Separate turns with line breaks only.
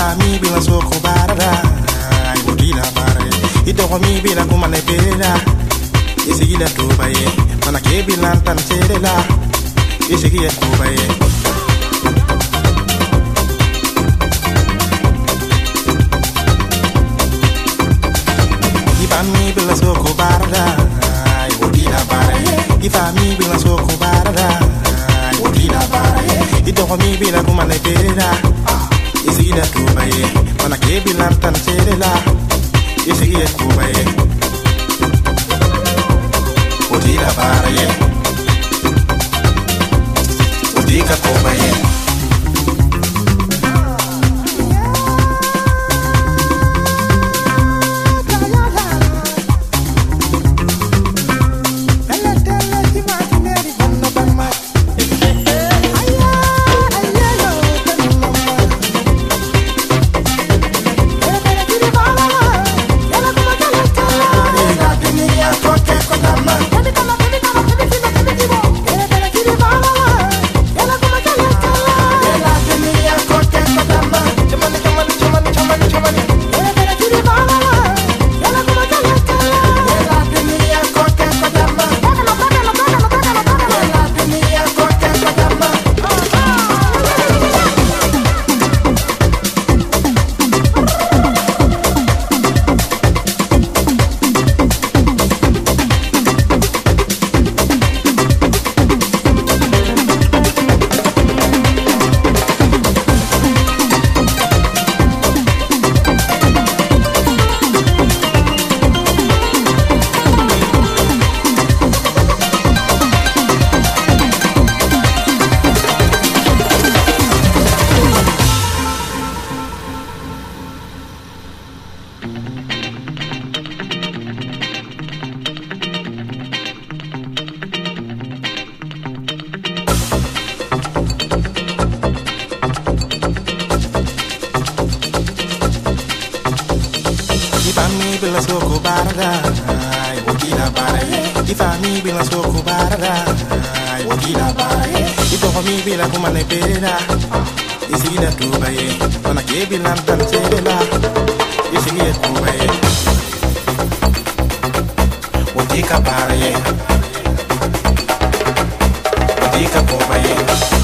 ifami bila soko barada ibodila bare idogo mi bila kumane bela isigila tubaye mana ke bila tan serela isigiye tubaye ifami bila soko barada ibodila bare ifami bila soko barada ibodila bare idogo mi bila kumane bela isiye kubaye mana kebi nartan serela isiye kubaye odila baraye. Odika kubaye Dubai, on a cable and Tanzania. You see it, Dubai. What take a barrier?
What take a?